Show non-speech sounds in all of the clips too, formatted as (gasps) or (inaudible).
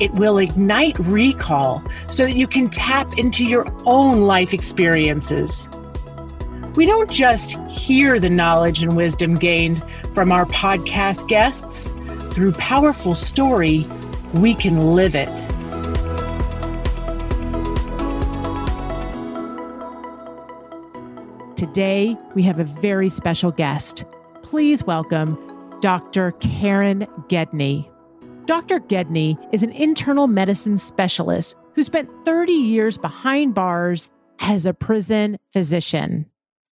It will ignite recall so that you can tap into your own life experiences. We don't just hear the knowledge and wisdom gained from our podcast guests. Through powerful story, we can live it. Today, we have a very special guest. Please welcome Dr. Karen Gedney. Dr. Gedney is an internal medicine specialist who spent 30 years behind bars as a prison physician.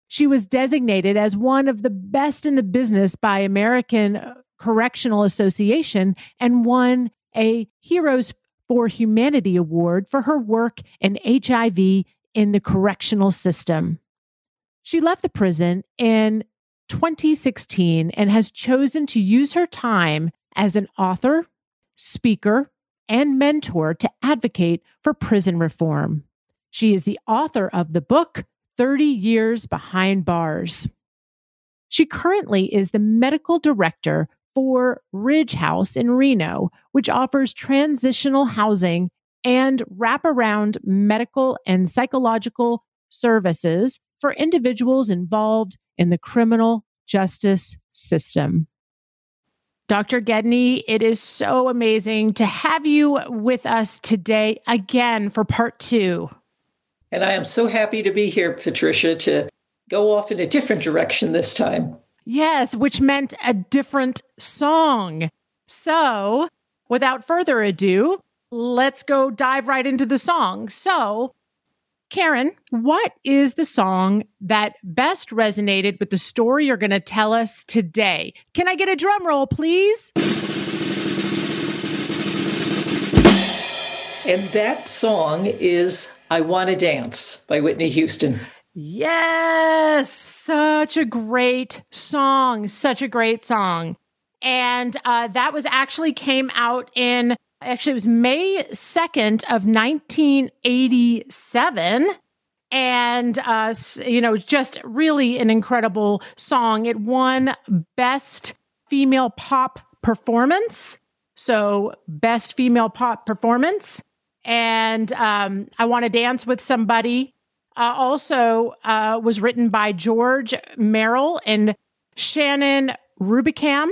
She was designated as one of the best in the business by American Correctional Association and won a Heroes for Humanity award for her work in HIV in the correctional system. She left the prison in 2016 and has chosen to use her time as an author, speaker, and mentor to advocate for prison reform. She is the author of the book 30 Years Behind Bars. She currently is the medical director for Ridge House in Reno, which offers transitional housing and wraparound medical and psychological services for individuals involved in the criminal justice system. Dr. Gedney, it is so amazing to have you with us today again for part two. And I am so happy to be here, Patricia, to go off in a different direction this time. Yes, which meant a different song. So, without further ado, let's go dive right into the song. So, Karen, what is the song that best resonated with the story you're going to tell us today? Can I get a drum roll, please? And that song is I Want to Dance by Whitney Houston. Yes, such a great song. Such a great song. And uh, that was actually came out in actually it was May 2nd of 1987 and uh, you know just really an incredible song. It won best female pop performance. So best female pop performance. And um, i want to dance with somebody uh, also uh, was written by george merrill and shannon rubicam.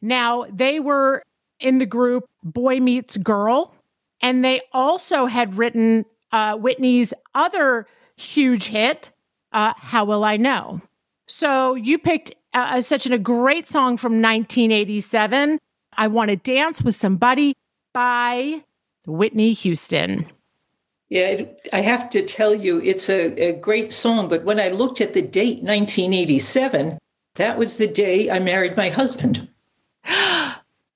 Now they were in the group Boy Meets Girl. And they also had written uh, Whitney's other huge hit, uh, How Will I Know? So you picked uh, such an, a great song from 1987, I Want to Dance with Somebody by Whitney Houston. Yeah, I have to tell you, it's a, a great song. But when I looked at the date, 1987, that was the day I married my husband. (gasps) (gasps) (gasps)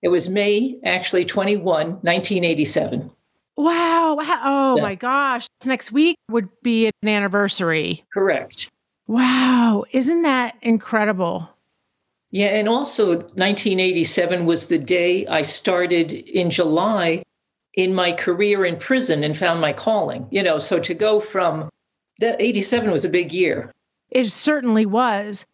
It was May, actually 21, 1987. Wow. Oh my gosh. Next week would be an anniversary. Correct. Wow. Isn't that incredible? Yeah. And also, 1987 was the day I started in July in my career in prison and found my calling. You know, so to go from that 87 was a big year. It certainly was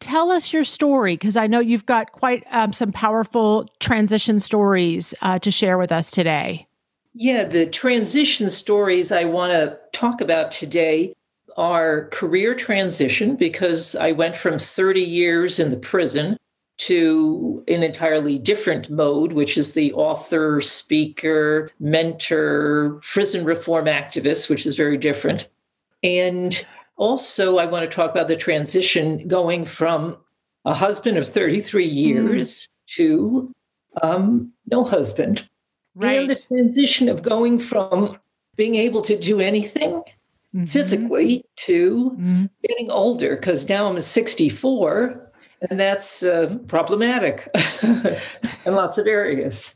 tell us your story because I know you've got quite um, some powerful transition stories uh, to share with us today. Yeah, the transition stories I want to talk about today are career transition because I went from 30 years in the prison to an entirely different mode, which is the author, speaker, mentor, prison reform activist, which is very different. And also, I want to talk about the transition going from a husband of 33 mm-hmm. years mm. to um, no husband. Right. And the transition of going from being able to do anything mm-hmm. physically to mm-hmm. getting older, because now I'm 64, and that's uh, problematic (laughs) in lots of areas.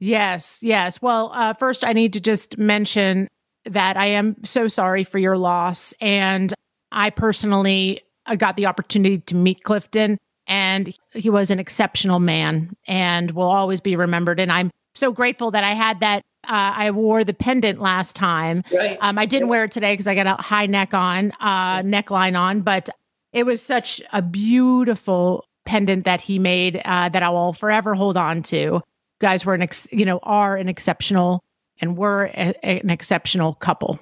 Yes, yes. Well, uh, first, I need to just mention that I am so sorry for your loss. And I personally uh, got the opportunity to meet Clifton, and he was an exceptional man and will always be remembered. And I'm so grateful that I had that. Uh, I wore the pendant last time. Right. Um, I didn't wear it today because I got a high neck on, uh, neckline on, but it was such a beautiful pendant that he made uh, that I will forever hold on to. Guys were an, ex- you know, are an exceptional and were a, an exceptional couple.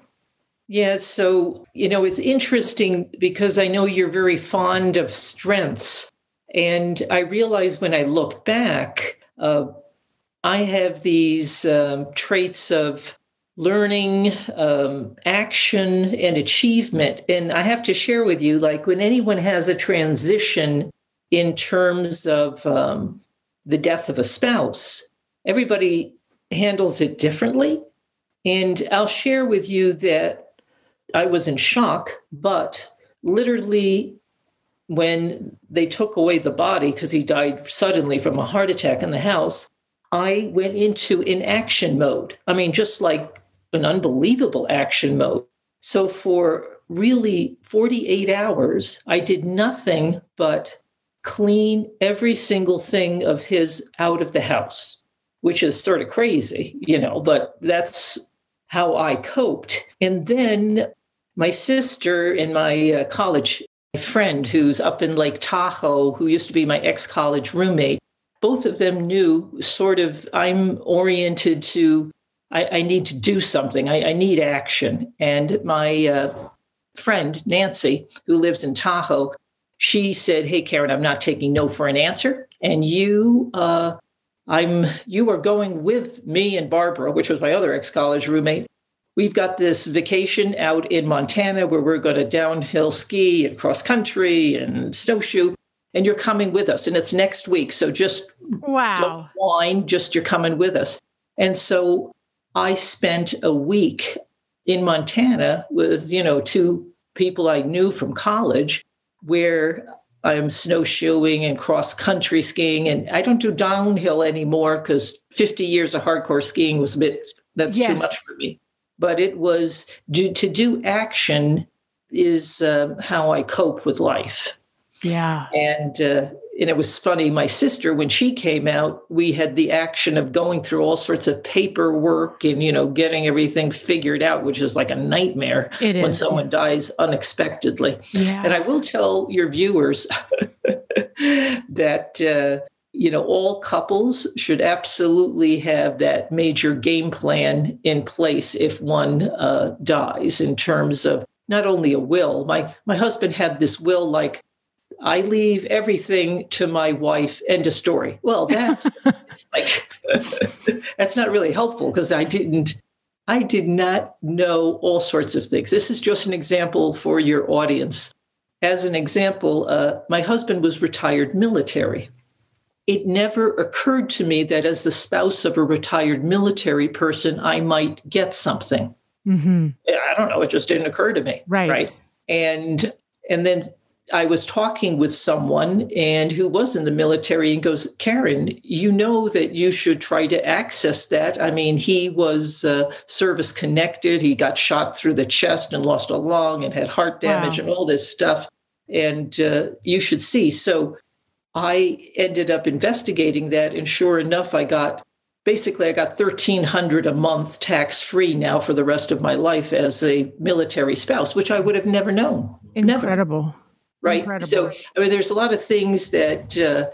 Yeah, so, you know, it's interesting because I know you're very fond of strengths. And I realize when I look back, uh, I have these um, traits of learning, um, action, and achievement. And I have to share with you like when anyone has a transition in terms of um, the death of a spouse, everybody handles it differently. And I'll share with you that I was in shock, but literally when they took away the body because he died suddenly from a heart attack in the house, I went into inaction mode. I mean, just like an unbelievable action mode. So for really 48 hours, I did nothing but clean every single thing of his out of the house, which is sort of crazy, you know, but that's how I coped. And then my sister and my uh, college friend who's up in Lake Tahoe, who used to be my ex college roommate, both of them knew sort of I'm oriented to, I, I need to do something, I, I need action. And my uh, friend, Nancy, who lives in Tahoe, she said, Hey, Karen, I'm not taking no for an answer. And you, uh, I'm, you are going with me and Barbara, which was my other ex college roommate. We've got this vacation out in Montana where we're going to downhill ski and cross country and snowshoe and you're coming with us and it's next week so just wow don't whine just you're coming with us and so i spent a week in montana with you know two people i knew from college where i'm snowshoeing and cross country skiing and i don't do downhill anymore because 50 years of hardcore skiing was a bit that's yes. too much for me but it was to do action is uh, how i cope with life yeah. And uh, and it was funny. My sister, when she came out, we had the action of going through all sorts of paperwork and you know getting everything figured out, which is like a nightmare it when is. someone dies unexpectedly. Yeah. And I will tell your viewers (laughs) that. Uh, you know, all couples should absolutely have that major game plan in place if one uh, dies, in terms of not only a will. My my husband had this will like I leave everything to my wife. End of story. Well, that (laughs) like (laughs) that's not really helpful because I didn't. I did not know all sorts of things. This is just an example for your audience. As an example, uh, my husband was retired military. It never occurred to me that as the spouse of a retired military person, I might get something. Mm-hmm. I don't know. It just didn't occur to me. Right. Right. And and then I was talking with someone and who was in the military and goes, Karen, you know that you should try to access that. I mean, he was uh, service connected. He got shot through the chest and lost a lung and had heart damage wow. and all this stuff. And uh, you should see. So I ended up investigating that. And sure enough, I got basically I got 1300 a month tax free now for the rest of my life as a military spouse, which I would have never known. Incredible. Never right? Incredible. So, I mean, there's a lot of things that uh,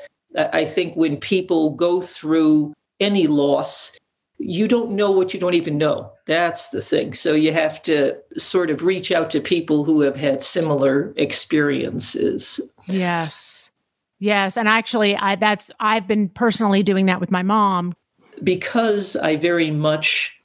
I think when people go through any loss, you don't know what you don't even know. That's the thing. So you have to sort of reach out to people who have had similar experiences. Yes. Yes, and actually I that's I've been personally doing that with my mom because I very much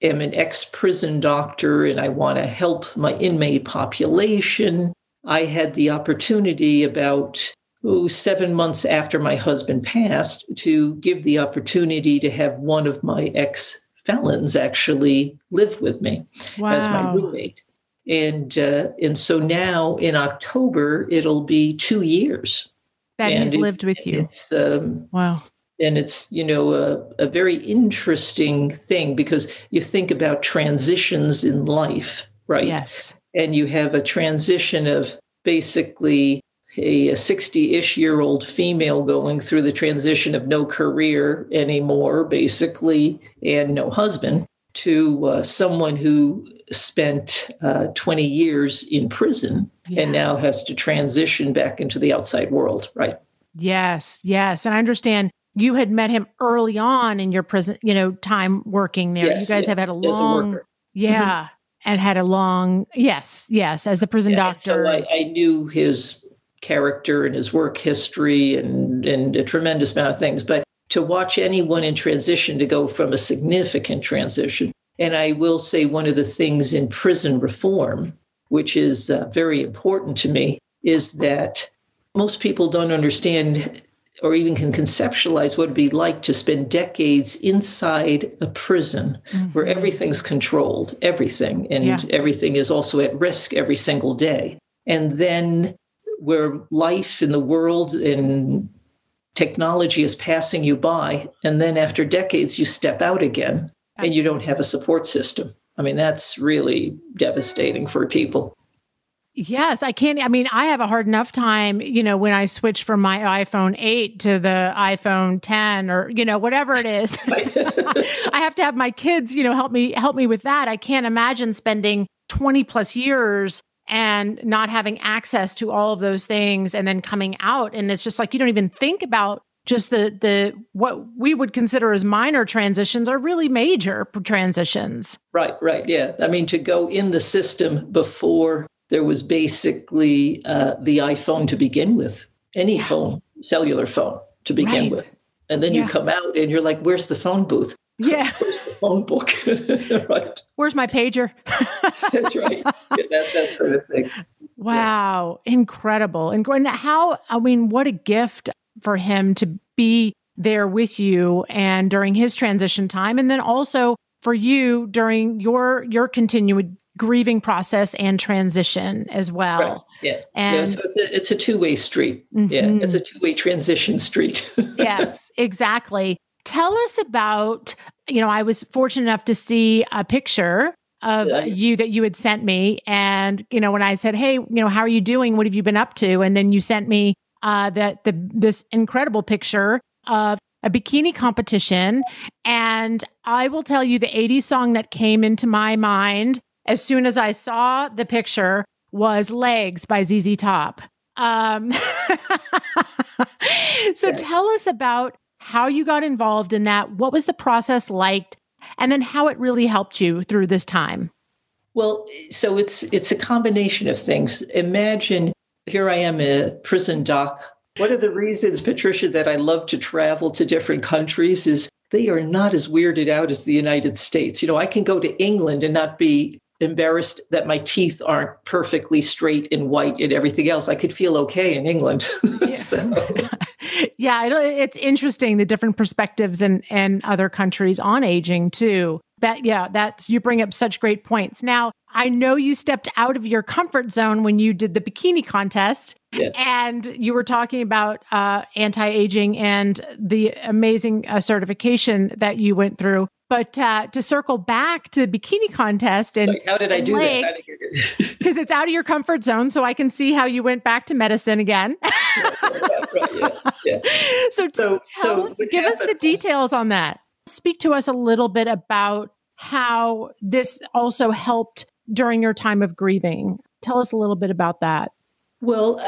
am an ex-prison doctor and I want to help my inmate population. I had the opportunity about oh, seven months after my husband passed to give the opportunity to have one of my ex felons actually live with me wow. as my roommate. And uh, and so now in October it'll be two years that and he's it, lived with you. It's um, wow. and it's you know a, a very interesting thing because you think about transitions in life right Yes. And you have a transition of basically a 60-ish year old female going through the transition of no career anymore basically and no husband to uh, someone who spent uh, 20 years in prison Yeah. and now has to transition back into the outside world right Yes, yes. And I understand you had met him early on in your prison, you know, time working there. Yes, you guys yeah, have had a a long worker Yeah. And had a long yes, yes, as the prison Yeah, doctor. So I, I knew his character and his work history and, and a tremendous amount of things. But to watch anyone in transition to go from a significant transition, and I will say one of the things in prison reform, which is uh, very important to me, is that most people don't understand or even can conceptualize what it'd be like to spend decades inside a prison where Mhm. everything's controlled, everything, and Yeah. everything is also at risk every single day. And then where life in the world and technology is passing you by, and then after decades, you step out again and you don't have a support system. I mean, that's really devastating for people. Yes, I can't. I mean, I have a hard enough time, you know, when I switch from my iPhone 8 to the iPhone 10 or, you know, whatever it is. (laughs) (laughs) I have to have my kids, you know, help me help me with that. I can't imagine spending 20 plus years and not having access to all of those things and then coming out and it's just like you don't even think about just the the what we would consider as minor transitions are really major transitions. Right, right. Yeah. I mean, to go in the system before there was basically uh, the iPhone to begin with, any Yeah. phone, cellular phone to begin Right. with. And then Yeah. you come out and you're like, where's the phone booth? (laughs) Yeah. Where's the phone book? (laughs) right. Where's my pager? (laughs) That's right. Yeah, that, that sort of thing. Wow, incredible. And and how I mean what a gift for him to be there with you and during his transition time and then also for you during your your continued grieving process and transition as well. Right. Yeah. And yeah. So it's a, it's a two way street. Yeah. Mhm. It's a two way transition street. (laughs) yes, exactly. Tell us about, you know, I was fortunate enough to see a picture of Yeah. you that you had sent me. And, you know, when I said, Hey, you know, how are you doing? What have you been up to? And then you sent me uh that the this incredible picture of a bikini competition. And I will tell you the 80s song that came into my mind as soon as I saw the picture was Legs by ZZ Top. Um, (laughs) so Yeah. tell us about how you got involved in that. What was the process like? And then how it really helped you through this time. Well, so it's it's a combination of things. Imagine here I am a prison doc. One of the reasons, Patricia, that I love to travel to different countries is they are not as weirded out as the United States. You know, I can go to England and not be embarrassed that my teeth aren't perfectly straight and white and everything else. I could feel okay in England. (laughs) so, (laughs) yeah, it's interesting the different perspectives and and other countries on aging too. That yeah, that's you bring up such great points. Now, I know you stepped out of your comfort zone when you did the bikini contest yes. and you were talking about uh, anti-aging and the amazing uh, certification that you went through. But uh, to circle back to the bikini contest and Like, how did I do that? Legs. did because (laughs) it's out of your comfort zone, so I can see how you went back to medicine again. (laughs) right, right, yeah, yeah. so, So- tell so us, give us the details on that. Speak to us a little bit about how this also helped during your time of grieving. Tell us a little bit about that. Well,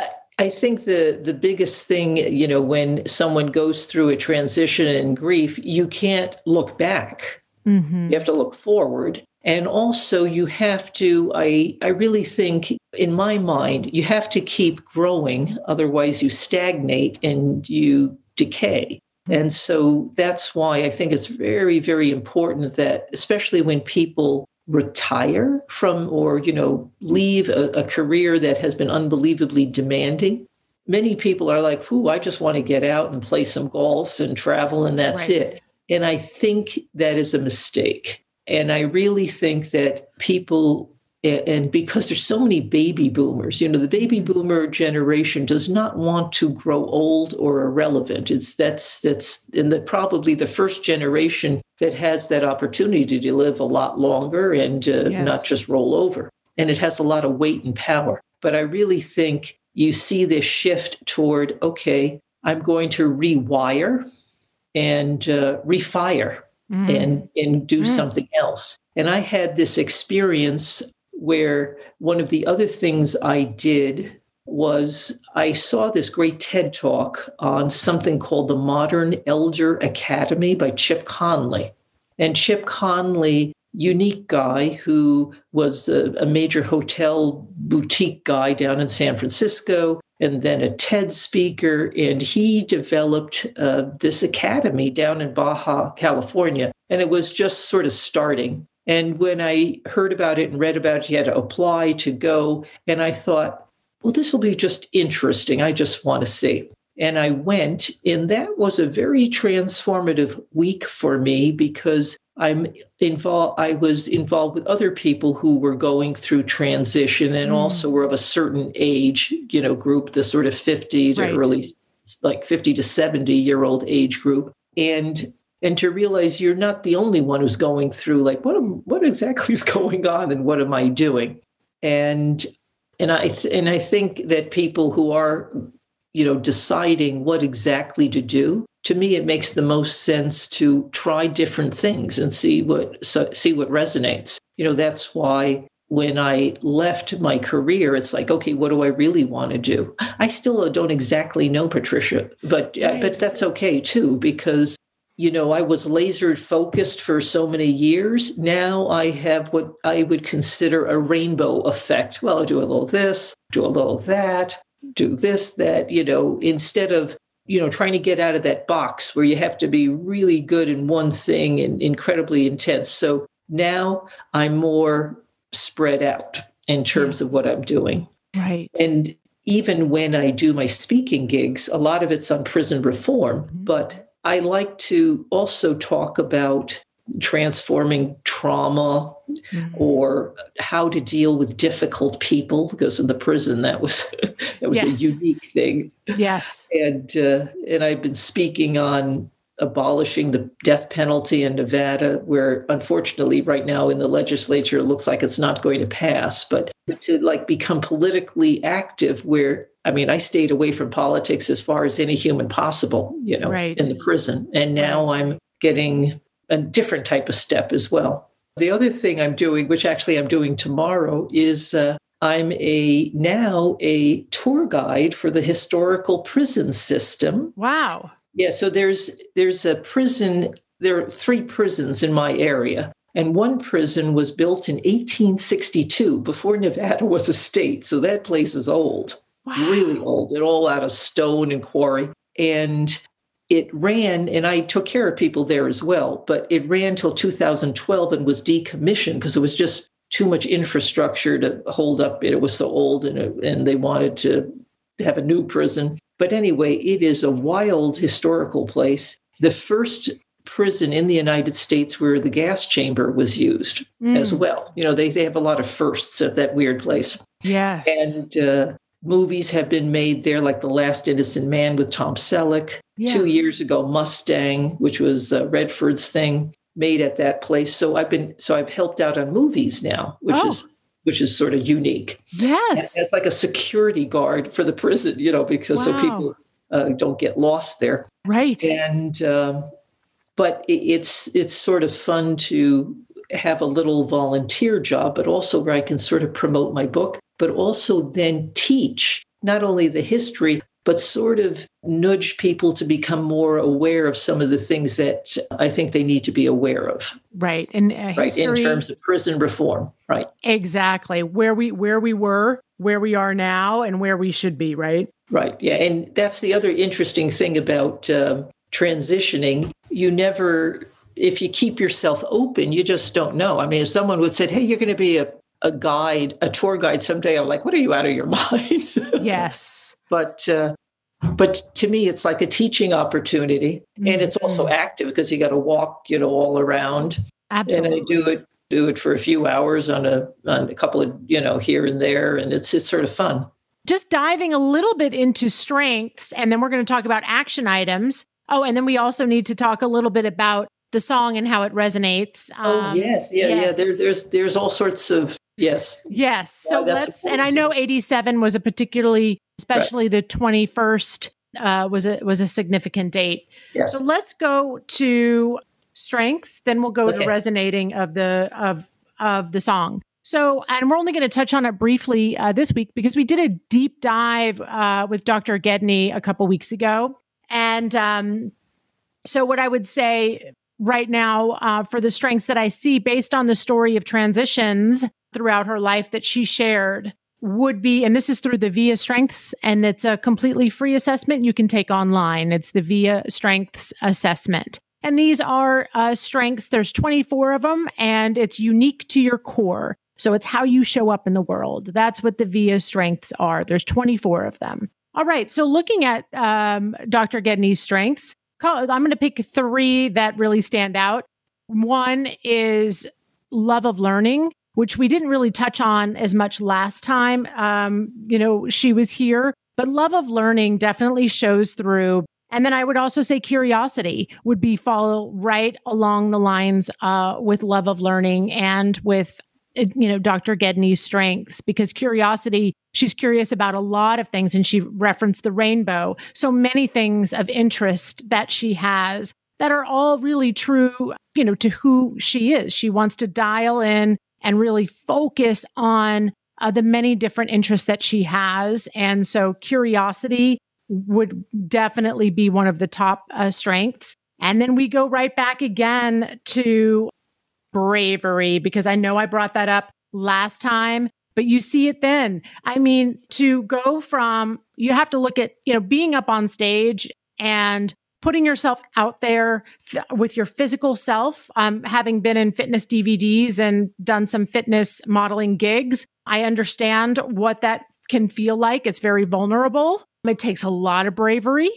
I- think the the biggest thing, you know, when someone goes through a transition and grief, you can't look back. Mm-hmm. You have to look forward. And also you have to I I really think in my mind, you have to keep growing otherwise you stagnate and you decay. And so that's why I think it's very very important that especially when people retire from or you know leave a, a career that has been unbelievably demanding. Many people are like "Ooh, i just want to get out and play some golf and travel and that's Right. it. And i think that is a mistake. And i really think that people and because there's so many baby boomers you know the baby boomer generation does not want to grow old or irrelevant it's that's that's in the probably the first generation that has that opportunity to live a lot longer and uh, Yes. not just roll over and it has a lot of weight and power but i really think you see this shift toward okay i'm going to rewire and uh, refire Mm. and and do Mm. something else. And I had this experience where one of the other things I did was I saw this great TED talk on something called the Modern Elder Academy by Chip Conley. And Chip Conley, unique guy who was a, a major hotel boutique guy down in San Francisco, and then a TED speaker. And he developed uh, this academy down in Baja, California. And it was just sort of starting. And when I heard about it and read about it, you had to apply to go. And I thought, well, this will be just interesting. I just want to see. And I went, and that was a very transformative week for me because I'm involved. I was involved with other people who were going through transition and Mm. also were of a certain age, you know, group, the sort of 50 to Right. early, like 50 to 70 year old age group. And and to realize you're not the only one who's going through like what am, what exactly is (laughs) going on and what am I doing? And and I th- and I think that people who are you know deciding what exactly to do to me it makes the most sense to try different things and see what so, see what resonates you know that's why when i left my career it's like okay what do i really want to do i still don't exactly know patricia but uh, Right. but that's okay too because you know, I was laser focused for so many years. Now I have what I would consider a rainbow effect. Well, I'll do a little this, do a little that, do this, that, you know, instead of, you know, trying to get out of that box where you have to be really good in one thing and incredibly intense. So now I'm more spread out in terms of what I'm doing. Right. And even when I do my speaking gigs, a lot of it's on prison reform, Mhm. but I like to also talk about transforming trauma Mhm. or how to deal with difficult people because in the prison that was (laughs) that was Yes. a unique thing Yes. and uh, and I've been speaking on abolishing the death penalty in Nevada, where unfortunately right now in the legislature it looks like it's not going to pass. But to like become politically active, where I mean, I stayed away from politics as far as any human possible, you know, Right. in the prison, and now I'm getting a different type of step as well. The other thing I'm doing, which actually I'm doing tomorrow, is uh, I'm a now a tour guide for the historical prison system. Wow. Yeah, so there's there's a prison. There are three prisons in my area, and one prison was built in 1862 before Nevada (laughs) was a state. So that place is old, Wow. really old. It all out of stone and quarry, and it ran. And I took care of people there as well, but it ran till 2012 and was decommissioned because it was just too much infrastructure to hold up. It was so old, and it, and they wanted to have a new prison. But anyway, it is a wild historical place. The first prison in the United States where the gas chamber was used Mm. as well. You know, they, they have a lot of firsts at that weird place. Yes. And uh, movies have been made there, like The Last Innocent Man with Tom Selleck. Yeah. Two years ago, Mustang, which was uh, Redford's thing, made at that place. So I've been, so I've helped out on movies now, which Oh. is which is sort of unique Yes. as like a security guard for the prison, you know, because so people uh, don't get lost there. Right. And um, but it, it's it's sort of fun to have a little volunteer job, but also where I can sort of promote my book, but also then teach not only the history but sort of nudge people to become more aware of some of the things that I think they need to be aware of, Right. And uh, right? In terms of prison reform, right? exactly where we where we were, where we are now, and where we should be. Right. Right. Yeah. And that's the other interesting thing about um, transitioning. You never, if you keep yourself open, you just don't know. I mean, if someone would say, hey, you're going to be a, a guide, a tour guide someday, I'm like, what are you out of your (laughs) mind? Yes. but, uh, but to me, it's like a teaching opportunity. And it's also Mhm. active because you got to walk, you know, all around. Absolutely. And I do it do it for a few hours on a on a couple of you know here and there, and it's it's sort of fun. Just diving a little bit into strengths, and then we're going to talk about action items. Oh, and then we also need to talk a little bit about the song and how it resonates. Oh, um, oh yes, yeah, yes. yeah. There, there's there's all sorts of yes, yes. So yeah, let's. And I know '87 was a particularly, especially right. the 21st uh, was a was a significant date. Yeah. So let's go to strengths, then we'll go okay. to resonating of the of of the song. So, and we're only going to touch on it briefly uh, this week because we did a deep dive uh, with Dr. Gedney a couple weeks ago, and um, so what I would say right now uh, for the strengths that I see based on the story of transitions throughout her life that she shared would be, and this is through the VIA Strengths, and it's a completely free assessment you can take online. It's the VIA Strengths Assessment. And these are uh, strengths, there's 24 of them, and it's unique to your core. So it's how you show up in the world. That's what the VIA strengths are. There's 24 of them. All right. So looking at um, Dr. Gedney's strengths, I'm going to pick three that really stand out. One is love of learning, which we didn't really touch on as much last time. Um, you know, she was here, but love of learning definitely shows through. And then I would also say curiosity would be follow right along the lines uh, with love of learning and with you know Dr. Gedney's strengths because curiosity she's curious about a lot of things and she referenced the rainbow so many things of interest that she has that are all really true you know to who she is she wants to dial in and really focus on uh, the many different interests that she has and so curiosity would definitely be one of the top uh, strengths and then we go right back again to bravery because I know I brought that up last time but you see it then. I mean, to go from, you have to look at, you know, being up on stage and putting yourself out there f- with your physical self. Um, having been in fitness DVDs and done some fitness modeling gigs, I understand what that can feel like. It's very vulnerable. It takes a lot of bravery.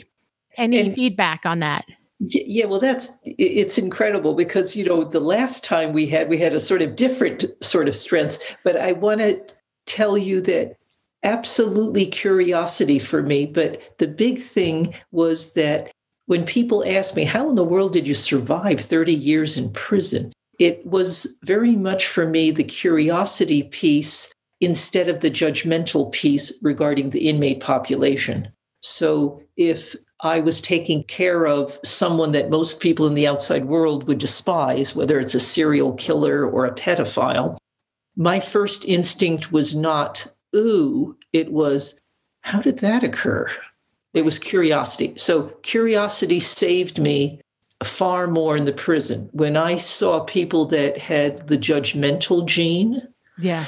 Any and, feedback on that? Yeah, well, that's it's incredible because you know the last time we had we had a sort of different sort of strengths, but I want to tell you that absolutely curiosity for me. But the big thing was that when people ask me, "How in the world did you survive 30 years in prison?" It was very much for me the curiosity piece instead of the judgmental piece regarding the inmate population. So if I was taking care of someone that most people in the outside world would despise, whether it's a serial killer or a pedophile. My first instinct was not, ooh, it was, how did that occur? It was curiosity. So curiosity saved me far more in the prison. When I saw people that had the judgmental gene, yeah.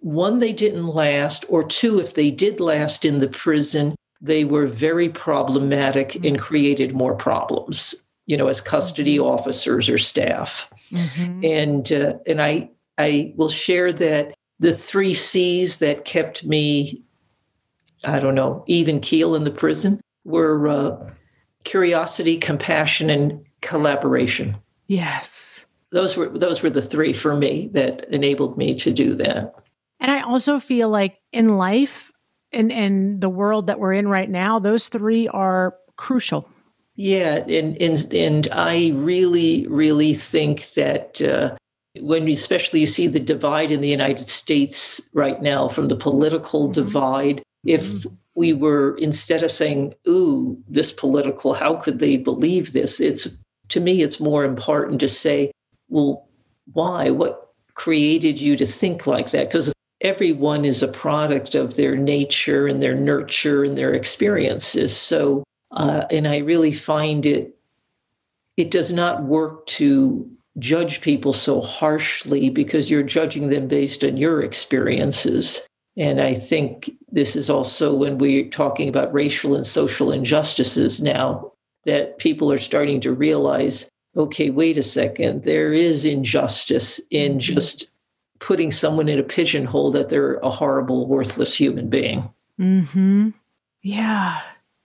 One, they didn't last, or two, if they did last in the prison, they were very problematic mm-hmm. and created more problems, you know, as custody mm-hmm. officers or staff. Mm-hmm. And uh, and I I will share that the three C's that kept me, I don't know, even keel in the prison were uh, curiosity, compassion, and collaboration. Yes, those were those were the three for me that enabled me to do that. And I also feel like in life, in in the world that we're in right now, those three are crucial. Yeah, and and and I really really think that uh, when especially you see the divide in the United States right now from the political mm-hmm. divide, if mm-hmm. we were instead of saying, "Ooh, this political, how could they believe this?" It's to me, it's more important to say, "Well, why? What created you to think like that?" Because everyone is a product of their nature and their nurture and their experiences. So, uh, and I really find it, it does not work to judge people so harshly because you're judging them based on your experiences. And I think this is also when we're talking about racial and social injustices now that people are starting to realize okay, wait a second, there is injustice in mm-hmm. just putting someone in a pigeonhole that they're a horrible, worthless human being. Hmm. Yeah.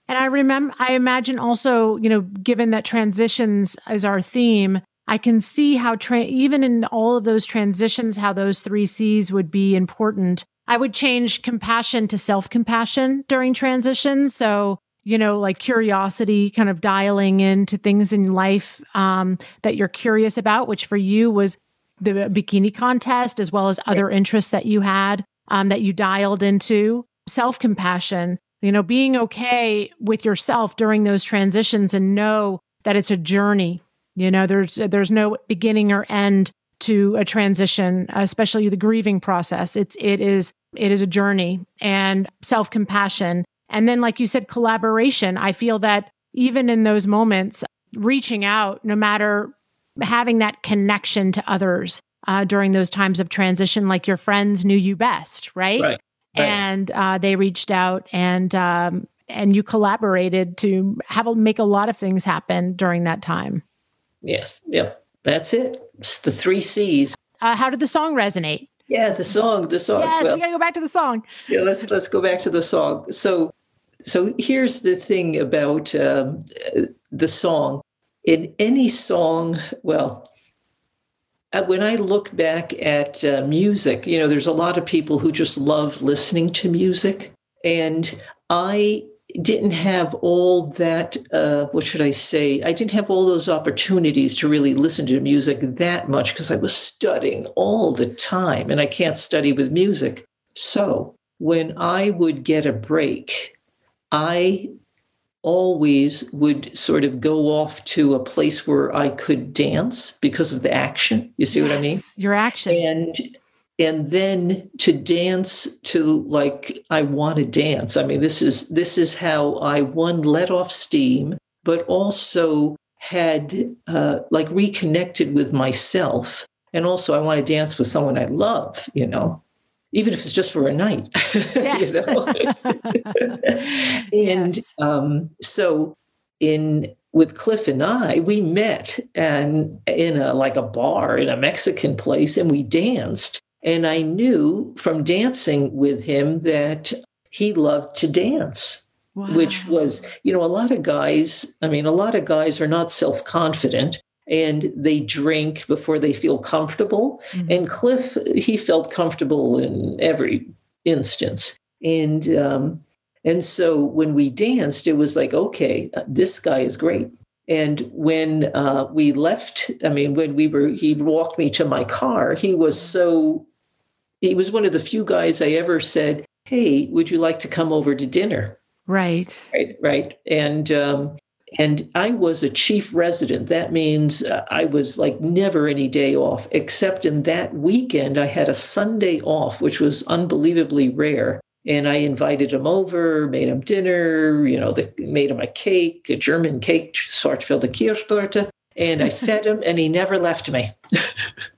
And I remember, I imagine also, you know, given that transitions is our theme, I can see how tra- even in all of those transitions, how those three C's would be important. I would change compassion to self compassion during transition. So, you know, like curiosity, kind of dialing into things in life um, that you're curious about, which for you was the bikini contest, as well as other interests that you had um, that you dialed into. Self compassion, you know, being okay with yourself during those transitions and know that it's a journey you know, there's there's no beginning or end to a transition, especially the grieving process. It's it is it is a journey and self-compassion. And then like you said collaboration. I feel that even in those moments reaching out no matter having that connection to others uh, during those times of transition like your friends knew you best, right? Right. right. And uh, they reached out and um, and you collaborated to have a, make a lot of things happen during that time. Yes. Yep. That's it. It's the three C's. Uh, how did the song resonate? Yeah, the song, the song. Yes, well, we got to go back to the song. Yeah, let's let's go back to the song. So, so here's the thing about um, the song. In any song, well, uh, when I look back at uh, music, you know, there's a lot of people who just love listening to music, and I didn't have all that uh, what should i say? I didn't have all those opportunities to really listen to music that much because i was studying all the time and i can't study with music. So when i would get a break i always would sort of go off to a place where i could dance because of the action. You see yes, what i mean? Your action. And and then to dance to like i want to dance i mean this is this is how i one let off steam but also had uh, like reconnected with myself and also i want to dance with someone i love you know even if it's just for a night (laughs) yes. (laughs) and yes. um, so in with cliff and i we met and in a like a bar in a mexican place and we danced and I knew from dancing with him that he loved to dance, wow. which was, you know, a lot of guys, I mean, a lot of guys are not self confident and they drink before they feel comfortable. Mm-hmm. And Cliff, he felt comfortable in every instance. And, um, and so when we danced, it was like, okay, this guy is great. And when uh, we left, I mean, when we were, he walked me to my car, he was so he was one of the few guys I ever said, Hey, would you like to come over to dinner? Right. Right. Right. And, um, and I was a chief resident. That means uh, I was like never any day off, except in that weekend, I had a Sunday off, which was unbelievably rare. And I invited him over, made him dinner, you know, the, made him a cake, a German cake, Schwarzwälder Kirschtorte, and I fed him, and he never left me. (laughs)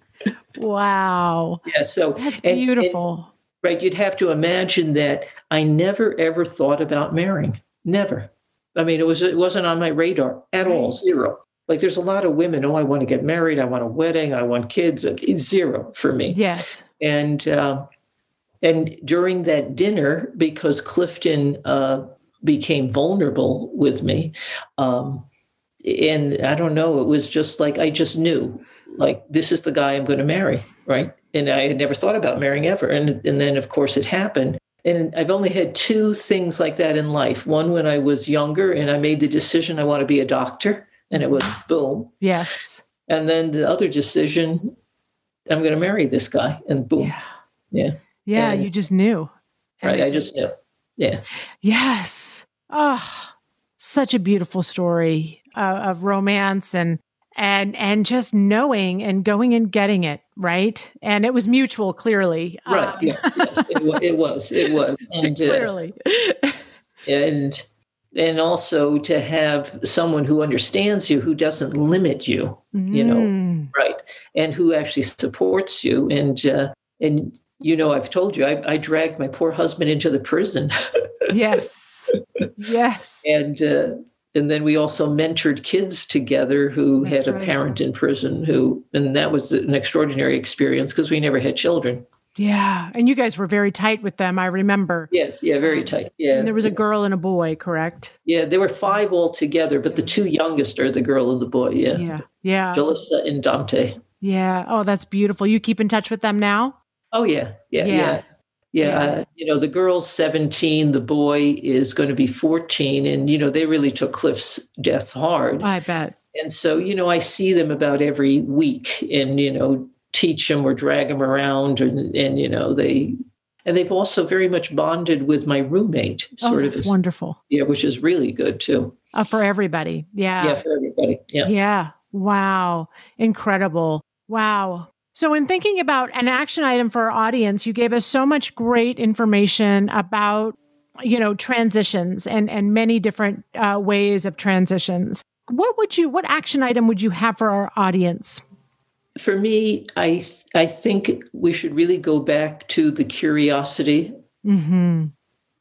Wow. Yeah. So that's beautiful. And, and, right. You'd have to imagine that I never ever thought about marrying. Never. I mean, it was it wasn't on my radar at all. Zero. Like there's a lot of women. Oh, I want to get married. I want a wedding. I want kids. It's zero for me. Yes. And uh, and during that dinner, because Clifton uh, became vulnerable with me, um, and I don't know, it was just like I just knew like this is the guy I'm going to marry, right? And I had never thought about marrying ever. And and then of course it happened. And I've only had two things like that in life. One when I was younger and I made the decision I want to be a doctor, and it was boom. Yes. And then the other decision, I'm going to marry this guy, and boom. Yeah. Yeah. Yeah. And, you just knew. Right. I just knew. Yeah. Yes. Oh, such a beautiful story uh, of romance and and and just knowing and going and getting it right? And it was mutual clearly. Right um, yes, yes. It, it, was it was. (laughs) And uh, clearly. and and also to have someone who understands you who doesn't limit you you know mm. right and who actually supports you. And uh, and you know i've told you i, I dragged my poor husband into the prison. (laughs) Yes. Yes. And uh, and then we also mentored kids together who That's had a right. parent in prison who and that was an extraordinary experience because we never had children Yeah. And you guys were very tight with them, I remember. Yes, yeah, very tight. Yeah. And there was a girl and a boy, correct? Yeah, there were five altogether, but the two youngest are the girl and the boy. Yeah. Yeah. Yeah. Jalissa and Dante. Yeah. Oh, that's beautiful. You keep in touch with them now? Oh, yeah. Yeah. Yeah. yeah. Yeah, yeah. Uh, you know, the girl's 17, the boy is going to be 14. And, you know, they really took Cliff's death hard. I bet. And so, you know, I see them about every week and, you know, teach them or drag them around. And, and you know, they, and they've also very much bonded with my roommate. Oh, sort oh, that's of, wonderful. Yeah, which is really good too. Uh, for everybody. Yeah. Yeah, for everybody. Yeah. Yeah. Wow. Incredible. Wow. So, in thinking about an action item for our audience, you gave us so much great information about, you know, transitions and and many different uh, ways of transitions. What would you? What action item would you have for our audience? For me, I I think we should really go back to the curiosity. Mm-hmm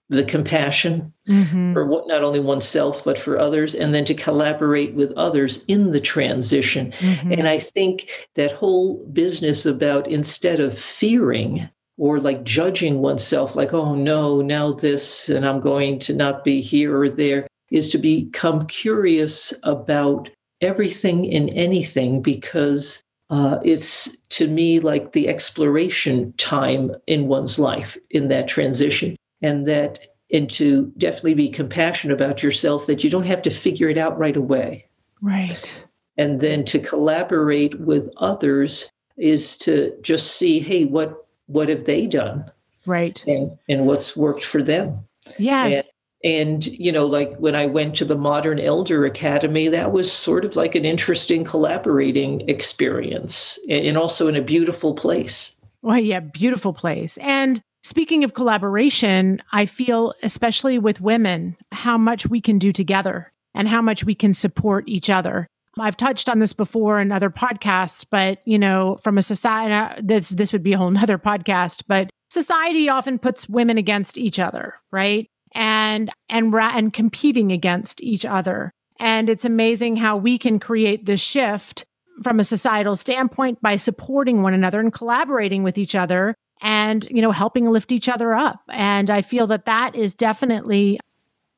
the compassion mm-hmm. for what, not only oneself but for others and then to collaborate with others in the transition mm-hmm. and i think that whole business about instead of fearing or like judging oneself like oh no now this and i'm going to not be here or there is to become curious about everything and anything because uh, it's to me like the exploration time in one's life in that transition and that and to definitely be compassionate about yourself that you don't have to figure it out right away. Right. And then to collaborate with others is to just see hey what what have they done? Right. And and what's worked for them? Yes. And, and you know like when i went to the modern elder academy that was sort of like an interesting collaborating experience and also in a beautiful place. Well yeah beautiful place. And Speaking of collaboration, I feel, especially with women, how much we can do together and how much we can support each other. I've touched on this before in other podcasts, but you know, from a society, this this would be a whole nother podcast. But society often puts women against each other, right? And and and competing against each other. And it's amazing how we can create this shift from a societal standpoint by supporting one another and collaborating with each other and you know helping lift each other up. And i feel that that is definitely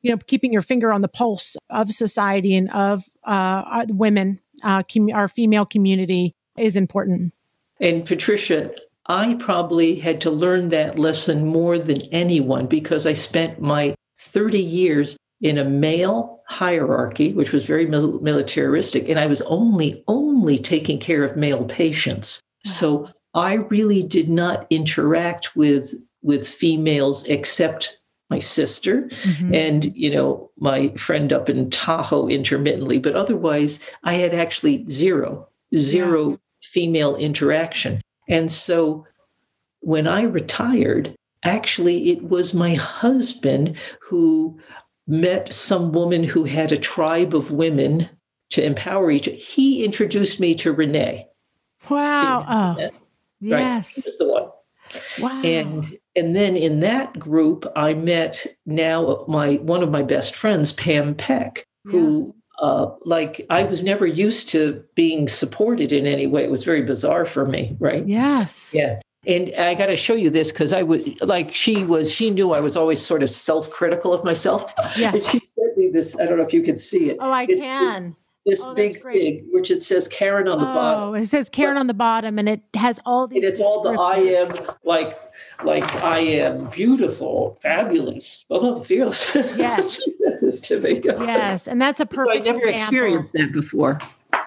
you know keeping your finger on the pulse of society and of uh, women uh, com- our female community is important. And patricia i probably had to learn that lesson more than anyone because i spent my 30 years in a male hierarchy which was very mil- militaristic and i was only only taking care of male patients. So I really did not interact with with females except my sister mm-hmm. and you know my friend up in Tahoe intermittently but otherwise I had actually zero zero yeah. female interaction. And so when I retired actually it was my husband who met some woman who had a tribe of women to empower each he introduced me to Renee. Wow. Oh Yes. Right. was the one. Wow. And and then in that group, I met now my one of my best friends, Pam Peck, yeah. who uh, like I was never used to being supported in any way. It was very bizarre for me, right? Yes. Yeah. And I got to show you this because I was like, she was, she knew I was always sort of self critical of myself. Yeah. And (laughs) she sent me this. I don't know if you can see it. Oh, I it's, can this oh, big thing, which it says Karen on the bottom. oh, bottom. It says Karen but, on the bottom, and it has all these. And it's all the I am like, like I am beautiful, fabulous, oh, fearless. Yes. (laughs) to me. Yes, and that's a perfect. So I never example. experienced that before.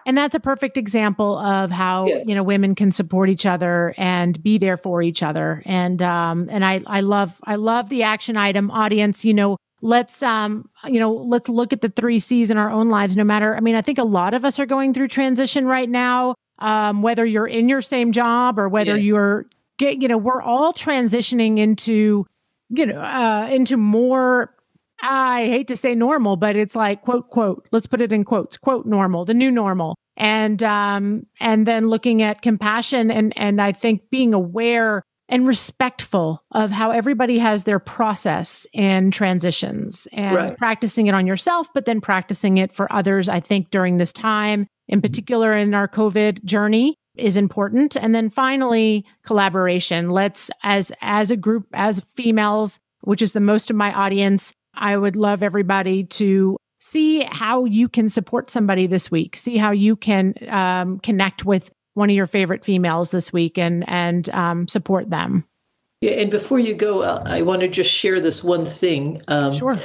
And that's a perfect example of how yeah. you know women can support each other and be there for each other. And um, and I I love I love the action item audience. You know, let's um you know let's look at the three c's in our own lives no matter i mean i think a lot of us are going through transition right now um whether you're in your same job or whether yeah. you're get you know we're all transitioning into you know uh into more i hate to say normal but it's like quote quote let's put it in quotes quote normal the new normal and um and then looking at compassion and and i think being aware and respectful of how everybody has their process and transitions and right. practicing it on yourself, but then practicing it for others. I think during this time, in particular in our COVID journey, is important. And then finally, collaboration. Let's as as a group, as females, which is the most of my audience, I would love everybody to see how you can support somebody this week. See how you can um, connect with one of your favorite females this week and and um, support them. Yeah, and before you go, I want to just share this one thing. Um, sure.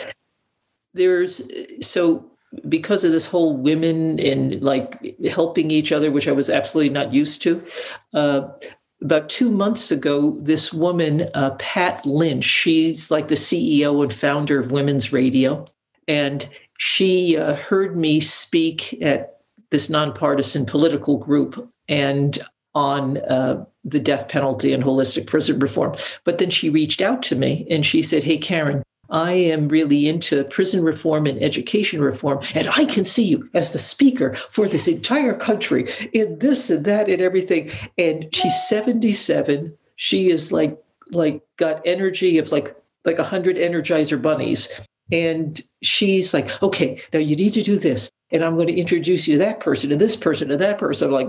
There's so because of this whole women and like helping each other, which I was absolutely not used to. Uh, about two months ago, this woman, uh, Pat Lynch, she's like the CEO and founder of Women's Radio, and she uh, heard me speak at this nonpartisan political group and on uh, the death penalty and holistic prison reform. But then she reached out to me and she said, Hey, Karen, I am really into prison reform and education reform, and I can see you as the speaker for this entire country in this and that and everything. And she's 77. She is like like got energy of like like a hundred energizer bunnies. And she's like, okay, now you need to do this. And I'm going to introduce you to that person and this person and that person. I'm like,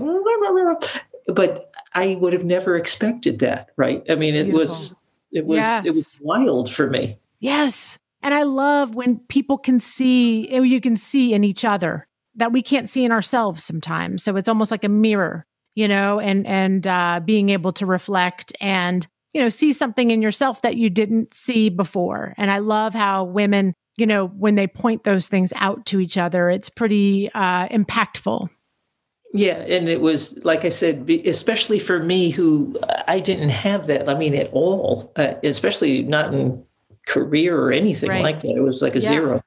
(laughs) but I would have never expected that, right? I mean, it Beautiful. was it was yes. it was wild for me. Yes. And I love when people can see, eh, you can see in each other that we can't see in ourselves sometimes. So it's almost like a mirror, you know, and and uh, being able to reflect and you know see something in yourself that you didn't see before. And I love how women, you know, when they point those things out to each other, it's pretty uh, impactful. Yeah, and it was like I said, especially for me, who I didn't have that. I mean, at all, uh, especially not in career or anything right. like that. It was like a yeah. zero.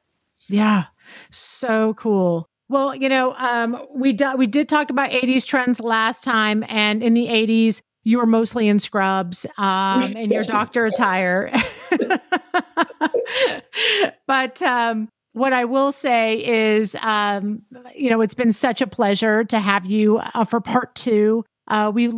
Yeah. So cool. Well, you know, um, we do, we did talk about 80s trends last time, and in the 80s, you were mostly in scrubs um, (laughs) in your doctor attire. (laughs) but um, what I will say is, um, you know, it's been such a pleasure to have you uh, for part two. Uh, we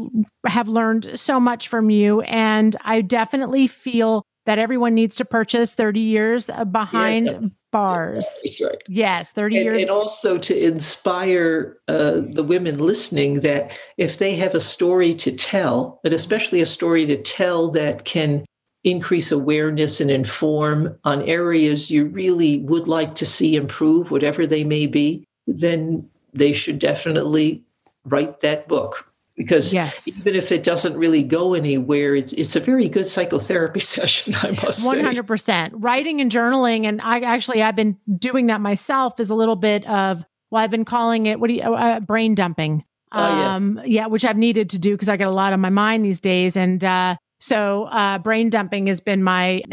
have learned so much from you, and I definitely feel that everyone needs to purchase 30 years uh, behind yeah, bars. Yeah, right. Yes, 30 and, years. And also to inspire uh, the women listening that if they have a story to tell, but especially a story to tell that can increase awareness and inform on areas you really would like to see improve, whatever they may be, then they should definitely write that book because yes. even if it doesn't really go anywhere, it's it's a very good psychotherapy (laughs) session. I must one hundred percent writing and journaling, and I actually I've been doing that myself. Is a little bit of well, I've been calling it what do you uh, uh brain dumping. Oh, yeah. Um, yeah, which I've needed to do because I get a lot on my mind these days, and uh, so uh, brain dumping has been my (laughs)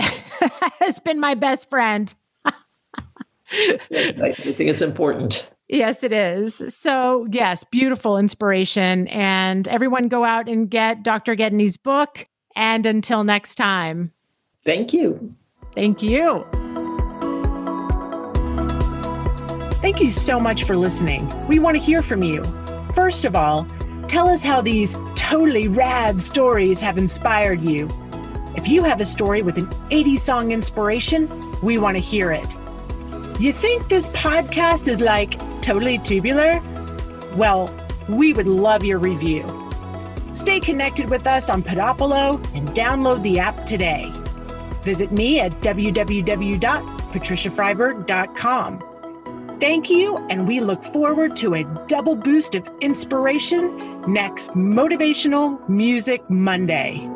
has been my best friend. (laughs) yes, I think it's important. Yes, it is. So, yes, beautiful inspiration. And everyone go out and get Dr. Gedney's book. And until next time. Thank you. Thank you. Thank you so much for listening. We want to hear from you. First of all, tell us how these totally rad stories have inspired you. If you have a story with an 80s song inspiration, we want to hear it. You think this podcast is like totally tubular? Well, we would love your review. Stay connected with us on Podopolo and download the app today. Visit me at www.patriciafreiberg.com. Thank you, and we look forward to a double boost of inspiration next Motivational Music Monday.